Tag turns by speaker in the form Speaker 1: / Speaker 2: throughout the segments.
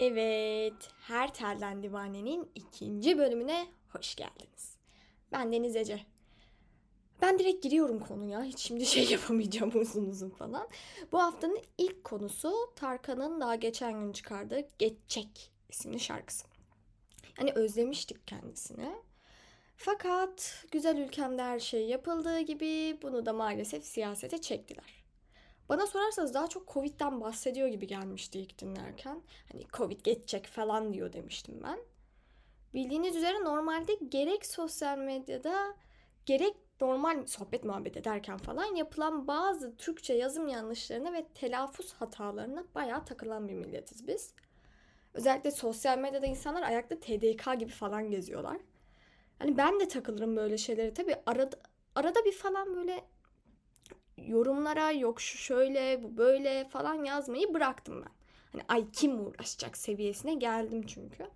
Speaker 1: Evet, Her Telden Divane'nin ikinci bölümüne hoş geldiniz. Ben Deniz Ece. Ben direkt giriyorum konuya. Hiç şimdi şey yapamayacağım uzun uzun falan. Bu haftanın ilk konusu Tarkan'ın daha geçen gün çıkardığı Geçecek isimli şarkısı. Hani özlemiştik kendisini. Fakat güzel ülkemde her şey yapıldığı gibi bunu da maalesef siyasete çektiler. Bana sorarsanız daha çok Covid'den bahsediyor gibi gelmişti ilk dinlerken. Hani Covid geçecek falan diyor demiştim ben. Bildiğiniz üzere normalde gerek sosyal medyada gerek normal sohbet muhabbet ederken falan yapılan bazı Türkçe yazım yanlışlarına ve telaffuz hatalarına bayağı takılan bir milletiz biz. Özellikle sosyal medyada insanlar ayakta TDK gibi falan geziyorlar. Hani ben de takılırım böyle şeylere. Tabii arada, arada bir falan böyle yorumlara yok şu şöyle bu böyle falan yazmayı bıraktım ben. Hani ay kim uğraşacak seviyesine geldim çünkü.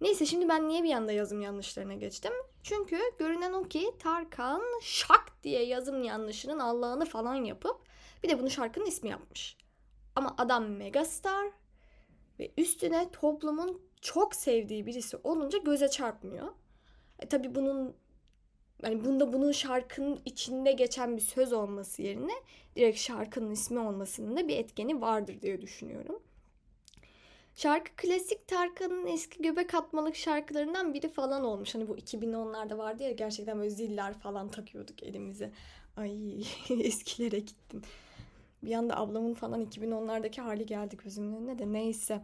Speaker 1: Neyse şimdi ben niye bir anda yazım yanlışlarına geçtim? Çünkü görünen o ki Tarkan şak diye yazım yanlışının Allah'ını falan yapıp bir de bunu şarkının ismi yapmış. Ama adam megastar ve üstüne toplumun çok sevdiği birisi olunca göze çarpmıyor. E tabi bunun yani bunda bunun şarkının içinde geçen bir söz olması yerine direkt şarkının ismi olmasının da bir etkeni vardır diye düşünüyorum. Şarkı klasik Tarkan'ın eski göbek atmalık şarkılarından biri falan olmuş. Hani bu 2010'larda vardı ya gerçekten böyle ziller falan takıyorduk elimize. Ay eskilere gittim. Bir anda ablamın falan 2010'lardaki hali geldi gözümün önüne de neyse.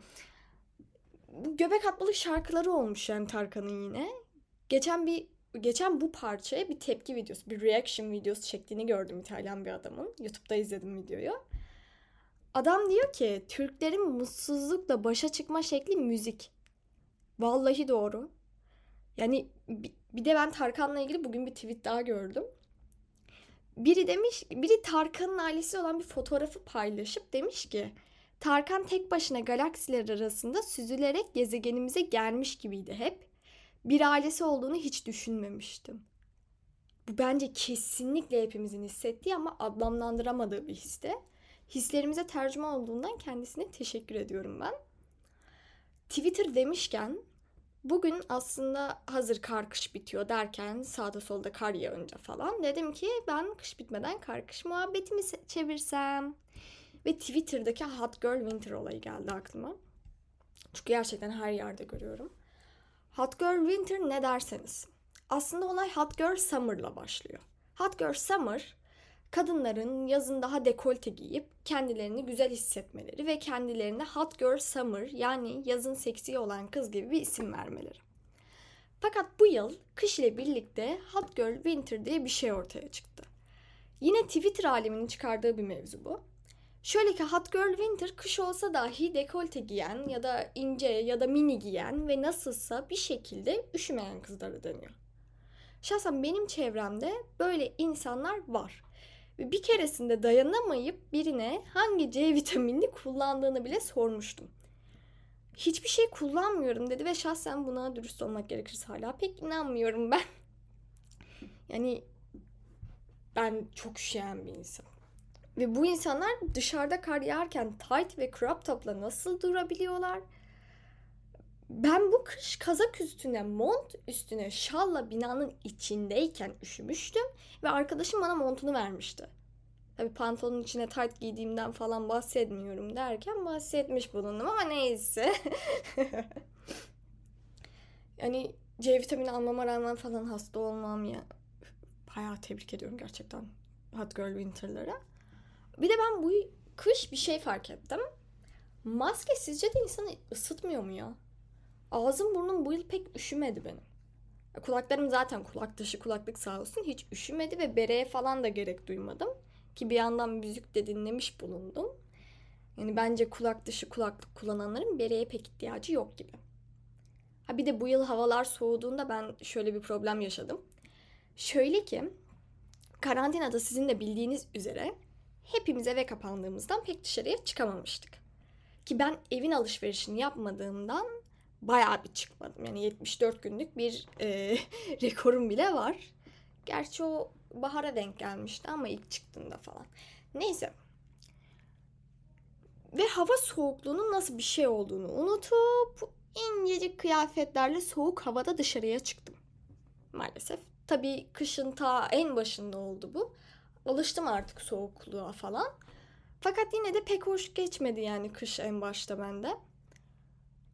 Speaker 1: Bu göbek atmalık şarkıları olmuş yani Tarkan'ın yine. Geçen bir geçen bu parçaya bir tepki videosu, bir reaction videosu çektiğini gördüm İtalyan bir adamın. YouTube'da izledim videoyu. Adam diyor ki Türklerin mutsuzlukla başa çıkma şekli müzik. Vallahi doğru. Yani bir de ben Tarkan'la ilgili bugün bir tweet daha gördüm. Biri demiş, biri Tarkan'ın ailesi olan bir fotoğrafı paylaşıp demiş ki Tarkan tek başına galaksiler arasında süzülerek gezegenimize gelmiş gibiydi hep bir ailesi olduğunu hiç düşünmemiştim. Bu bence kesinlikle hepimizin hissettiği ama adlandıramadığı bir histe. Hislerimize tercüme olduğundan kendisine teşekkür ediyorum ben. Twitter demişken bugün aslında hazır kar kış bitiyor derken sağda solda kar yağınca falan dedim ki ben kış bitmeden kar kış muhabbetimi çevirsem. Ve Twitter'daki Hot Girl Winter olayı geldi aklıma. Çünkü gerçekten her yerde görüyorum. Hot Girl Winter ne derseniz. Aslında olay Hot Girl Summer'la başlıyor. Hot Girl Summer kadınların yazın daha dekolte giyip kendilerini güzel hissetmeleri ve kendilerine Hot Girl Summer yani yazın seksi olan kız gibi bir isim vermeleri. Fakat bu yıl kış ile birlikte Hot Girl Winter diye bir şey ortaya çıktı. Yine Twitter aleminin çıkardığı bir mevzu bu. Şöyle ki Hot Girl Winter kış olsa dahi dekolte giyen ya da ince ya da mini giyen ve nasılsa bir şekilde üşümeyen kızlara deniyor. Şahsen benim çevremde böyle insanlar var. Ve bir keresinde dayanamayıp birine hangi C vitaminini kullandığını bile sormuştum. Hiçbir şey kullanmıyorum dedi ve şahsen buna dürüst olmak gerekirse hala pek inanmıyorum ben. Yani ben çok üşüyen bir insan. Ve bu insanlar dışarıda kar yağarken tight ve crop topla nasıl durabiliyorlar? Ben bu kış kazak üstüne, mont üstüne şalla binanın içindeyken üşümüştüm ve arkadaşım bana montunu vermişti. Tabi pantolonun içine tight giydiğimden falan bahsetmiyorum derken bahsetmiş bulundum ama neyse. yani C vitamini almama rağmen falan hasta olmam ya. Bayağı tebrik ediyorum gerçekten Hot Girl Winter'lara. Bir de ben bu kış bir şey fark ettim. Maske sizce de insanı ısıtmıyor mu ya? Ağzım burnum bu yıl pek üşümedi benim. Kulaklarım zaten kulak dışı kulaklık sağ olsun hiç üşümedi ve bereye falan da gerek duymadım. Ki bir yandan müzik de dinlemiş bulundum. Yani bence kulak dışı kulaklık kullananların bereye pek ihtiyacı yok gibi. Ha bir de bu yıl havalar soğuduğunda ben şöyle bir problem yaşadım. Şöyle ki karantinada sizin de bildiğiniz üzere hepimiz eve kapandığımızdan pek dışarıya çıkamamıştık. Ki ben evin alışverişini yapmadığımdan bayağı bir çıkmadım. Yani 74 günlük bir e, rekorum bile var. Gerçi o bahara denk gelmişti ama ilk çıktığında falan. Neyse. ve hava soğukluğunun nasıl bir şey olduğunu unutup incecik kıyafetlerle soğuk havada dışarıya çıktım. Maalesef. Tabii kışın ta en başında oldu bu. Alıştım artık soğukluğa falan. Fakat yine de pek hoş geçmedi yani kış en başta bende.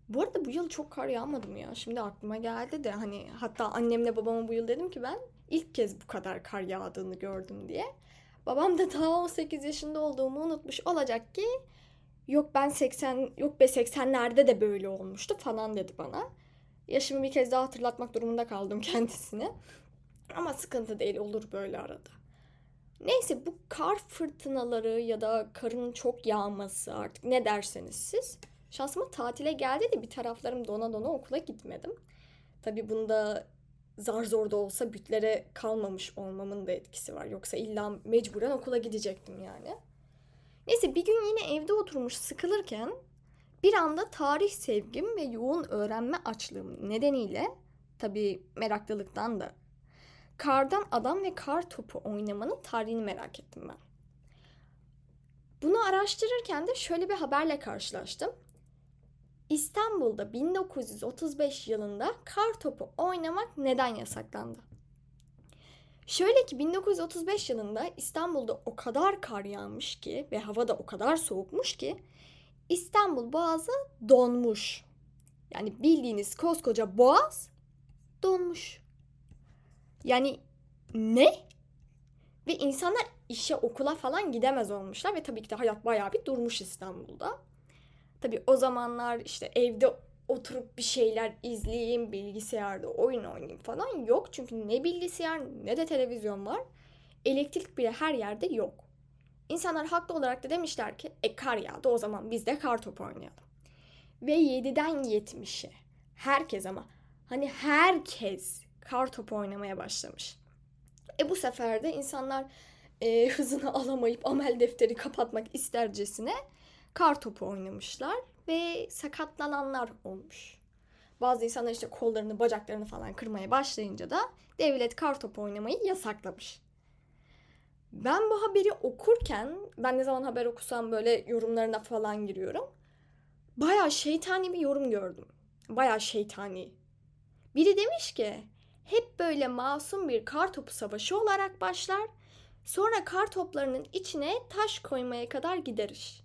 Speaker 1: Bu arada bu yıl çok kar yağmadı mı ya? Şimdi aklıma geldi de hani hatta annemle babama bu yıl dedim ki ben ilk kez bu kadar kar yağdığını gördüm diye. Babam da daha 18 yaşında olduğumu unutmuş olacak ki yok ben 80 yok be 80'lerde de böyle olmuştu falan dedi bana. Yaşımı bir kez daha hatırlatmak durumunda kaldım kendisine. Ama sıkıntı değil olur böyle arada. Neyse bu kar fırtınaları ya da karın çok yağması artık ne derseniz siz. Şansıma tatile geldi de bir taraflarım dona dona okula gitmedim. Tabii bunda zar zor da olsa bütlere kalmamış olmamın da etkisi var. Yoksa illa mecburen okula gidecektim yani. Neyse bir gün yine evde oturmuş sıkılırken bir anda tarih sevgim ve yoğun öğrenme açlığım nedeniyle tabii meraklılıktan da kardan adam ve kar topu oynamanın tarihini merak ettim ben. Bunu araştırırken de şöyle bir haberle karşılaştım. İstanbul'da 1935 yılında kar topu oynamak neden yasaklandı? Şöyle ki 1935 yılında İstanbul'da o kadar kar yağmış ki ve hava da o kadar soğukmuş ki İstanbul Boğazı donmuş. Yani bildiğiniz koskoca boğaz donmuş. Yani ne? Ve insanlar işe okula falan gidemez olmuşlar ve tabii ki de hayat bayağı bir durmuş İstanbul'da. Tabii o zamanlar işte evde oturup bir şeyler izleyeyim, bilgisayarda oyun oynayayım falan yok. Çünkü ne bilgisayar ne de televizyon var. Elektrik bile her yerde yok. İnsanlar haklı olarak da demişler ki e kar yağdı o zaman biz de kar topu oynayalım. Ve 7'den 70'e herkes ama hani herkes kar topu oynamaya başlamış. E bu sefer de insanlar e, hızını alamayıp amel defteri kapatmak istercesine kar topu oynamışlar ve sakatlananlar olmuş. Bazı insanlar işte kollarını, bacaklarını falan kırmaya başlayınca da devlet kar topu oynamayı yasaklamış. Ben bu haberi okurken, ben ne zaman haber okusam böyle yorumlarına falan giriyorum. Baya şeytani bir yorum gördüm. Baya şeytani. Biri demiş ki, hep böyle masum bir kar topu savaşı olarak başlar, sonra kar toplarının içine taş koymaya kadar gider iş.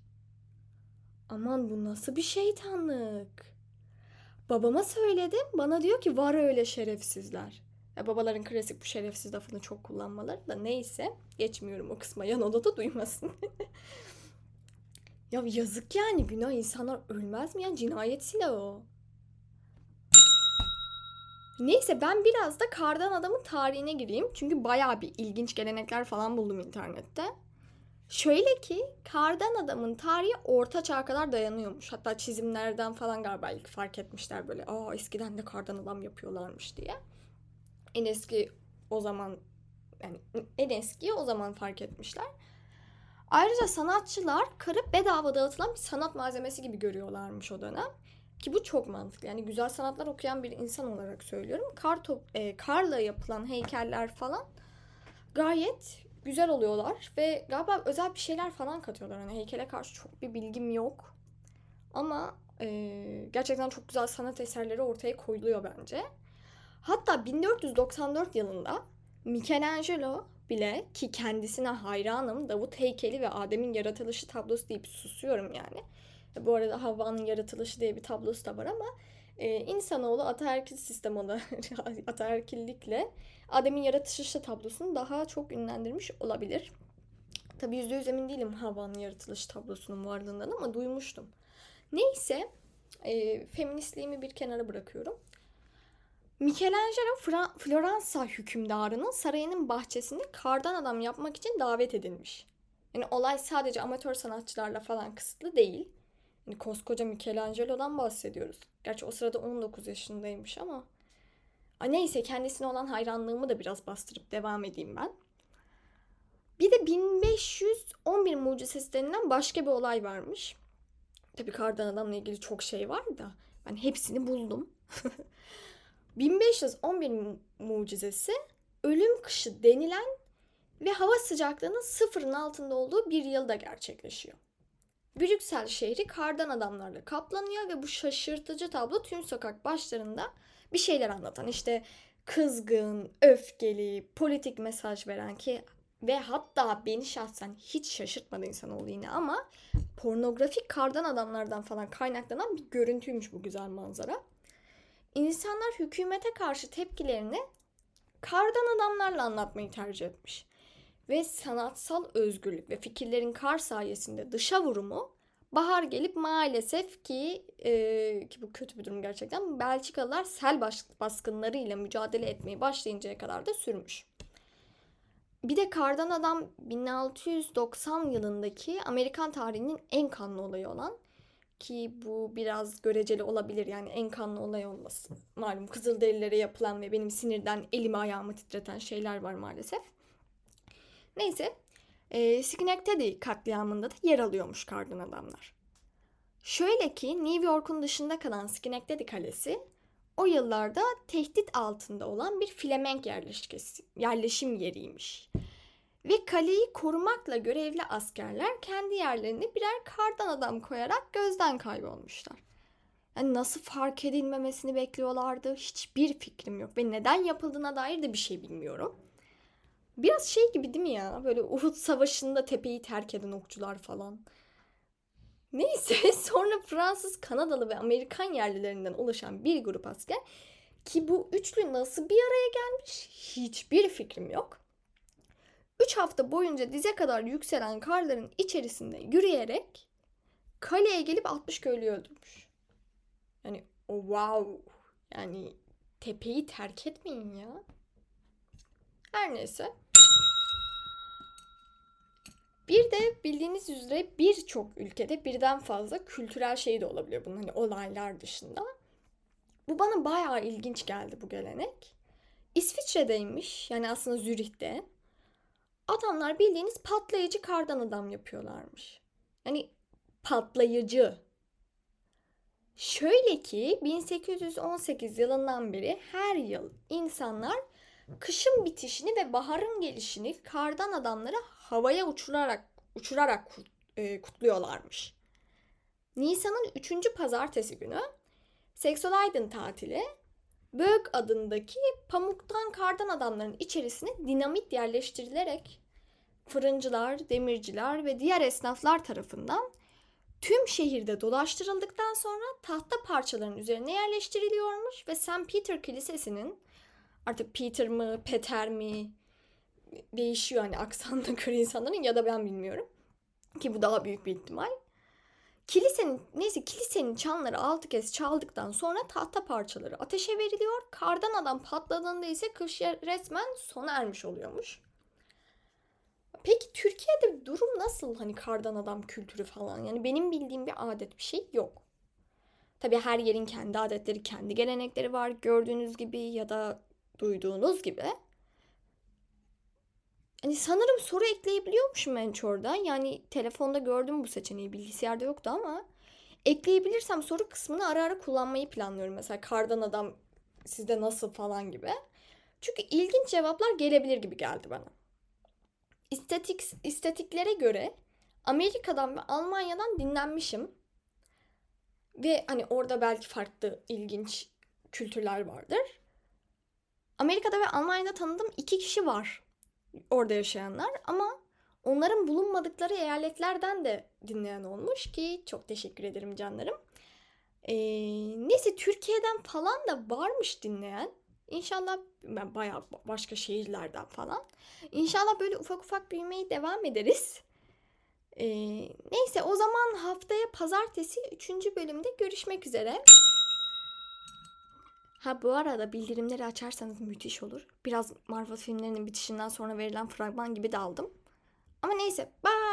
Speaker 1: Aman bu nasıl bir şeytanlık? Babama söyledim. Bana diyor ki var öyle şerefsizler. Ya babaların klasik bu şerefsiz lafını çok kullanmaları da neyse. Geçmiyorum o kısma yan odada duymasın. ya yazık yani günah insanlar ölmez mi ya cinayet silahı o. Neyse ben biraz da kardan adamın tarihine gireyim. Çünkü baya bir ilginç gelenekler falan buldum internette. Şöyle ki kardan adamın tarihi orta çağa kadar dayanıyormuş. Hatta çizimlerden falan galiba ilk fark etmişler böyle. Aa eskiden de kardan adam yapıyorlarmış diye. En eski o zaman yani en eski o zaman fark etmişler. Ayrıca sanatçılar karı bedava dağıtılan bir sanat malzemesi gibi görüyorlarmış o dönem. Ki bu çok mantıklı. Yani güzel sanatlar okuyan bir insan olarak söylüyorum. Kar top, e, karla yapılan heykeller falan gayet güzel oluyorlar ve galiba özel bir şeyler falan katıyorlar. Hani heykele karşı çok bir bilgim yok. Ama e, gerçekten çok güzel sanat eserleri ortaya koyuluyor bence. Hatta 1494 yılında Michelangelo bile ki kendisine hayranım Davut heykeli ve Adem'in yaratılışı tablosu deyip susuyorum yani. Bu arada Havva'nın yaratılışı diye bir tablosu da var ama e, insanoğlu ataerkil sistem olarak ataerkillikle Adem'in yaratılışı tablosunu daha çok ünlendirmiş olabilir. Tabi yüzde yüz emin değilim Havva'nın yaratılış tablosunun varlığından ama duymuştum. Neyse e, feministliğimi bir kenara bırakıyorum. Michelangelo Fra- Floransa hükümdarının sarayının bahçesinde kardan adam yapmak için davet edilmiş. Yani olay sadece amatör sanatçılarla falan kısıtlı değil. Yani koskoca Michelangelo'dan bahsediyoruz. Gerçi o sırada 19 yaşındaymış ama. A neyse kendisine olan hayranlığımı da biraz bastırıp devam edeyim ben. Bir de 1511 mucizesi denilen başka bir olay varmış. Tabii kardan adamla ilgili çok şey var da ben hepsini buldum. 1511 mucizesi ölüm kışı denilen ve hava sıcaklığının sıfırın altında olduğu bir yılda gerçekleşiyor. Brüksel şehri kardan adamlarla kaplanıyor ve bu şaşırtıcı tablo tüm sokak başlarında bir şeyler anlatan işte kızgın, öfkeli, politik mesaj veren ki ve hatta beni şahsen hiç şaşırtmadı insanoğlu yine ama pornografik kardan adamlardan falan kaynaklanan bir görüntüymüş bu güzel manzara. İnsanlar hükümete karşı tepkilerini kardan adamlarla anlatmayı tercih etmiş. Ve sanatsal özgürlük ve fikirlerin kar sayesinde dışa vurumu bahar gelip maalesef ki e, ki bu kötü bir durum gerçekten Belçikalılar sel baskınlarıyla mücadele etmeye başlayıncaya kadar da sürmüş. Bir de Kardan Adam 1690 yılındaki Amerikan tarihinin en kanlı olayı olan ki bu biraz göreceli olabilir yani en kanlı olay olması. Malum Kızılderililere yapılan ve benim sinirden elimi ayağımı titreten şeyler var maalesef. Neyse e, Schenectady katliamında da yer alıyormuş kardan adamlar. Şöyle ki New York'un dışında kalan Schenectady Kalesi o yıllarda tehdit altında olan bir Flemenk yerleşim yeriymiş. Ve kaleyi korumakla görevli askerler kendi yerlerine birer kardan adam koyarak gözden kaybolmuşlar. Yani nasıl fark edilmemesini bekliyorlardı hiçbir fikrim yok ve neden yapıldığına dair de bir şey bilmiyorum. Biraz şey gibi değil mi ya? Böyle Uhud Savaşı'nda tepeyi terk eden okçular falan. Neyse sonra Fransız, Kanadalı ve Amerikan yerlilerinden oluşan bir grup asker ki bu üçlü nasıl bir araya gelmiş hiçbir fikrim yok. Üç hafta boyunca dize kadar yükselen karların içerisinde yürüyerek kaleye gelip 60 köylüyü öldürmüş. Yani wow. Yani tepeyi terk etmeyin ya. Her neyse. Bir de bildiğiniz üzere birçok ülkede birden fazla kültürel şey de olabiliyor bunun hani olaylar dışında. Bu bana bayağı ilginç geldi bu gelenek. İsviçre'deymiş yani aslında Zürih'te. Adamlar bildiğiniz patlayıcı kardan adam yapıyorlarmış. Yani patlayıcı. Şöyle ki 1818 yılından beri her yıl insanlar kışın bitişini ve baharın gelişini kardan adamları havaya uçurarak uçurarak e, kutluyorlarmış. Nisan'ın 3. pazartesi günü Sexolaydın tatili Bög adındaki pamuktan kardan adamların içerisine dinamit yerleştirilerek fırıncılar, demirciler ve diğer esnaflar tarafından tüm şehirde dolaştırıldıktan sonra tahta parçaların üzerine yerleştiriliyormuş ve St. Peter Kilisesi'nin artık Peter mı, Peter mi değişiyor hani aksanına göre insanların ya da ben bilmiyorum. Ki bu daha büyük bir ihtimal. Kilisenin neyse kilisenin çanları altı kez çaldıktan sonra tahta parçaları ateşe veriliyor. Kardan adam patladığında ise kış resmen sona ermiş oluyormuş. Peki Türkiye'de durum nasıl hani kardan adam kültürü falan? Yani benim bildiğim bir adet bir şey yok. Tabii her yerin kendi adetleri, kendi gelenekleri var gördüğünüz gibi ya da duyduğunuz gibi. Hani sanırım soru ekleyebiliyormuşum Anchor'da. Yani telefonda gördüm bu seçeneği. Bilgisayarda yoktu ama ekleyebilirsem soru kısmını ara ara kullanmayı planlıyorum. Mesela kardan adam sizde nasıl falan gibi. Çünkü ilginç cevaplar gelebilir gibi geldi bana. İstatik, istatiklere göre Amerika'dan ve Almanya'dan dinlenmişim. Ve hani orada belki farklı ilginç kültürler vardır. Amerika'da ve Almanya'da tanıdığım iki kişi var orada yaşayanlar ama onların bulunmadıkları eyaletlerden de dinleyen olmuş ki çok teşekkür ederim canlarım. Ee, neyse Türkiye'den falan da varmış dinleyen. İnşallah ben bayağı başka şehirlerden falan. İnşallah böyle ufak ufak büyümeye devam ederiz. Ee, neyse o zaman haftaya pazartesi 3. bölümde görüşmek üzere. Ha bu arada bildirimleri açarsanız müthiş olur. Biraz Marvel filmlerinin bitişinden sonra verilen fragman gibi de aldım. Ama neyse bye.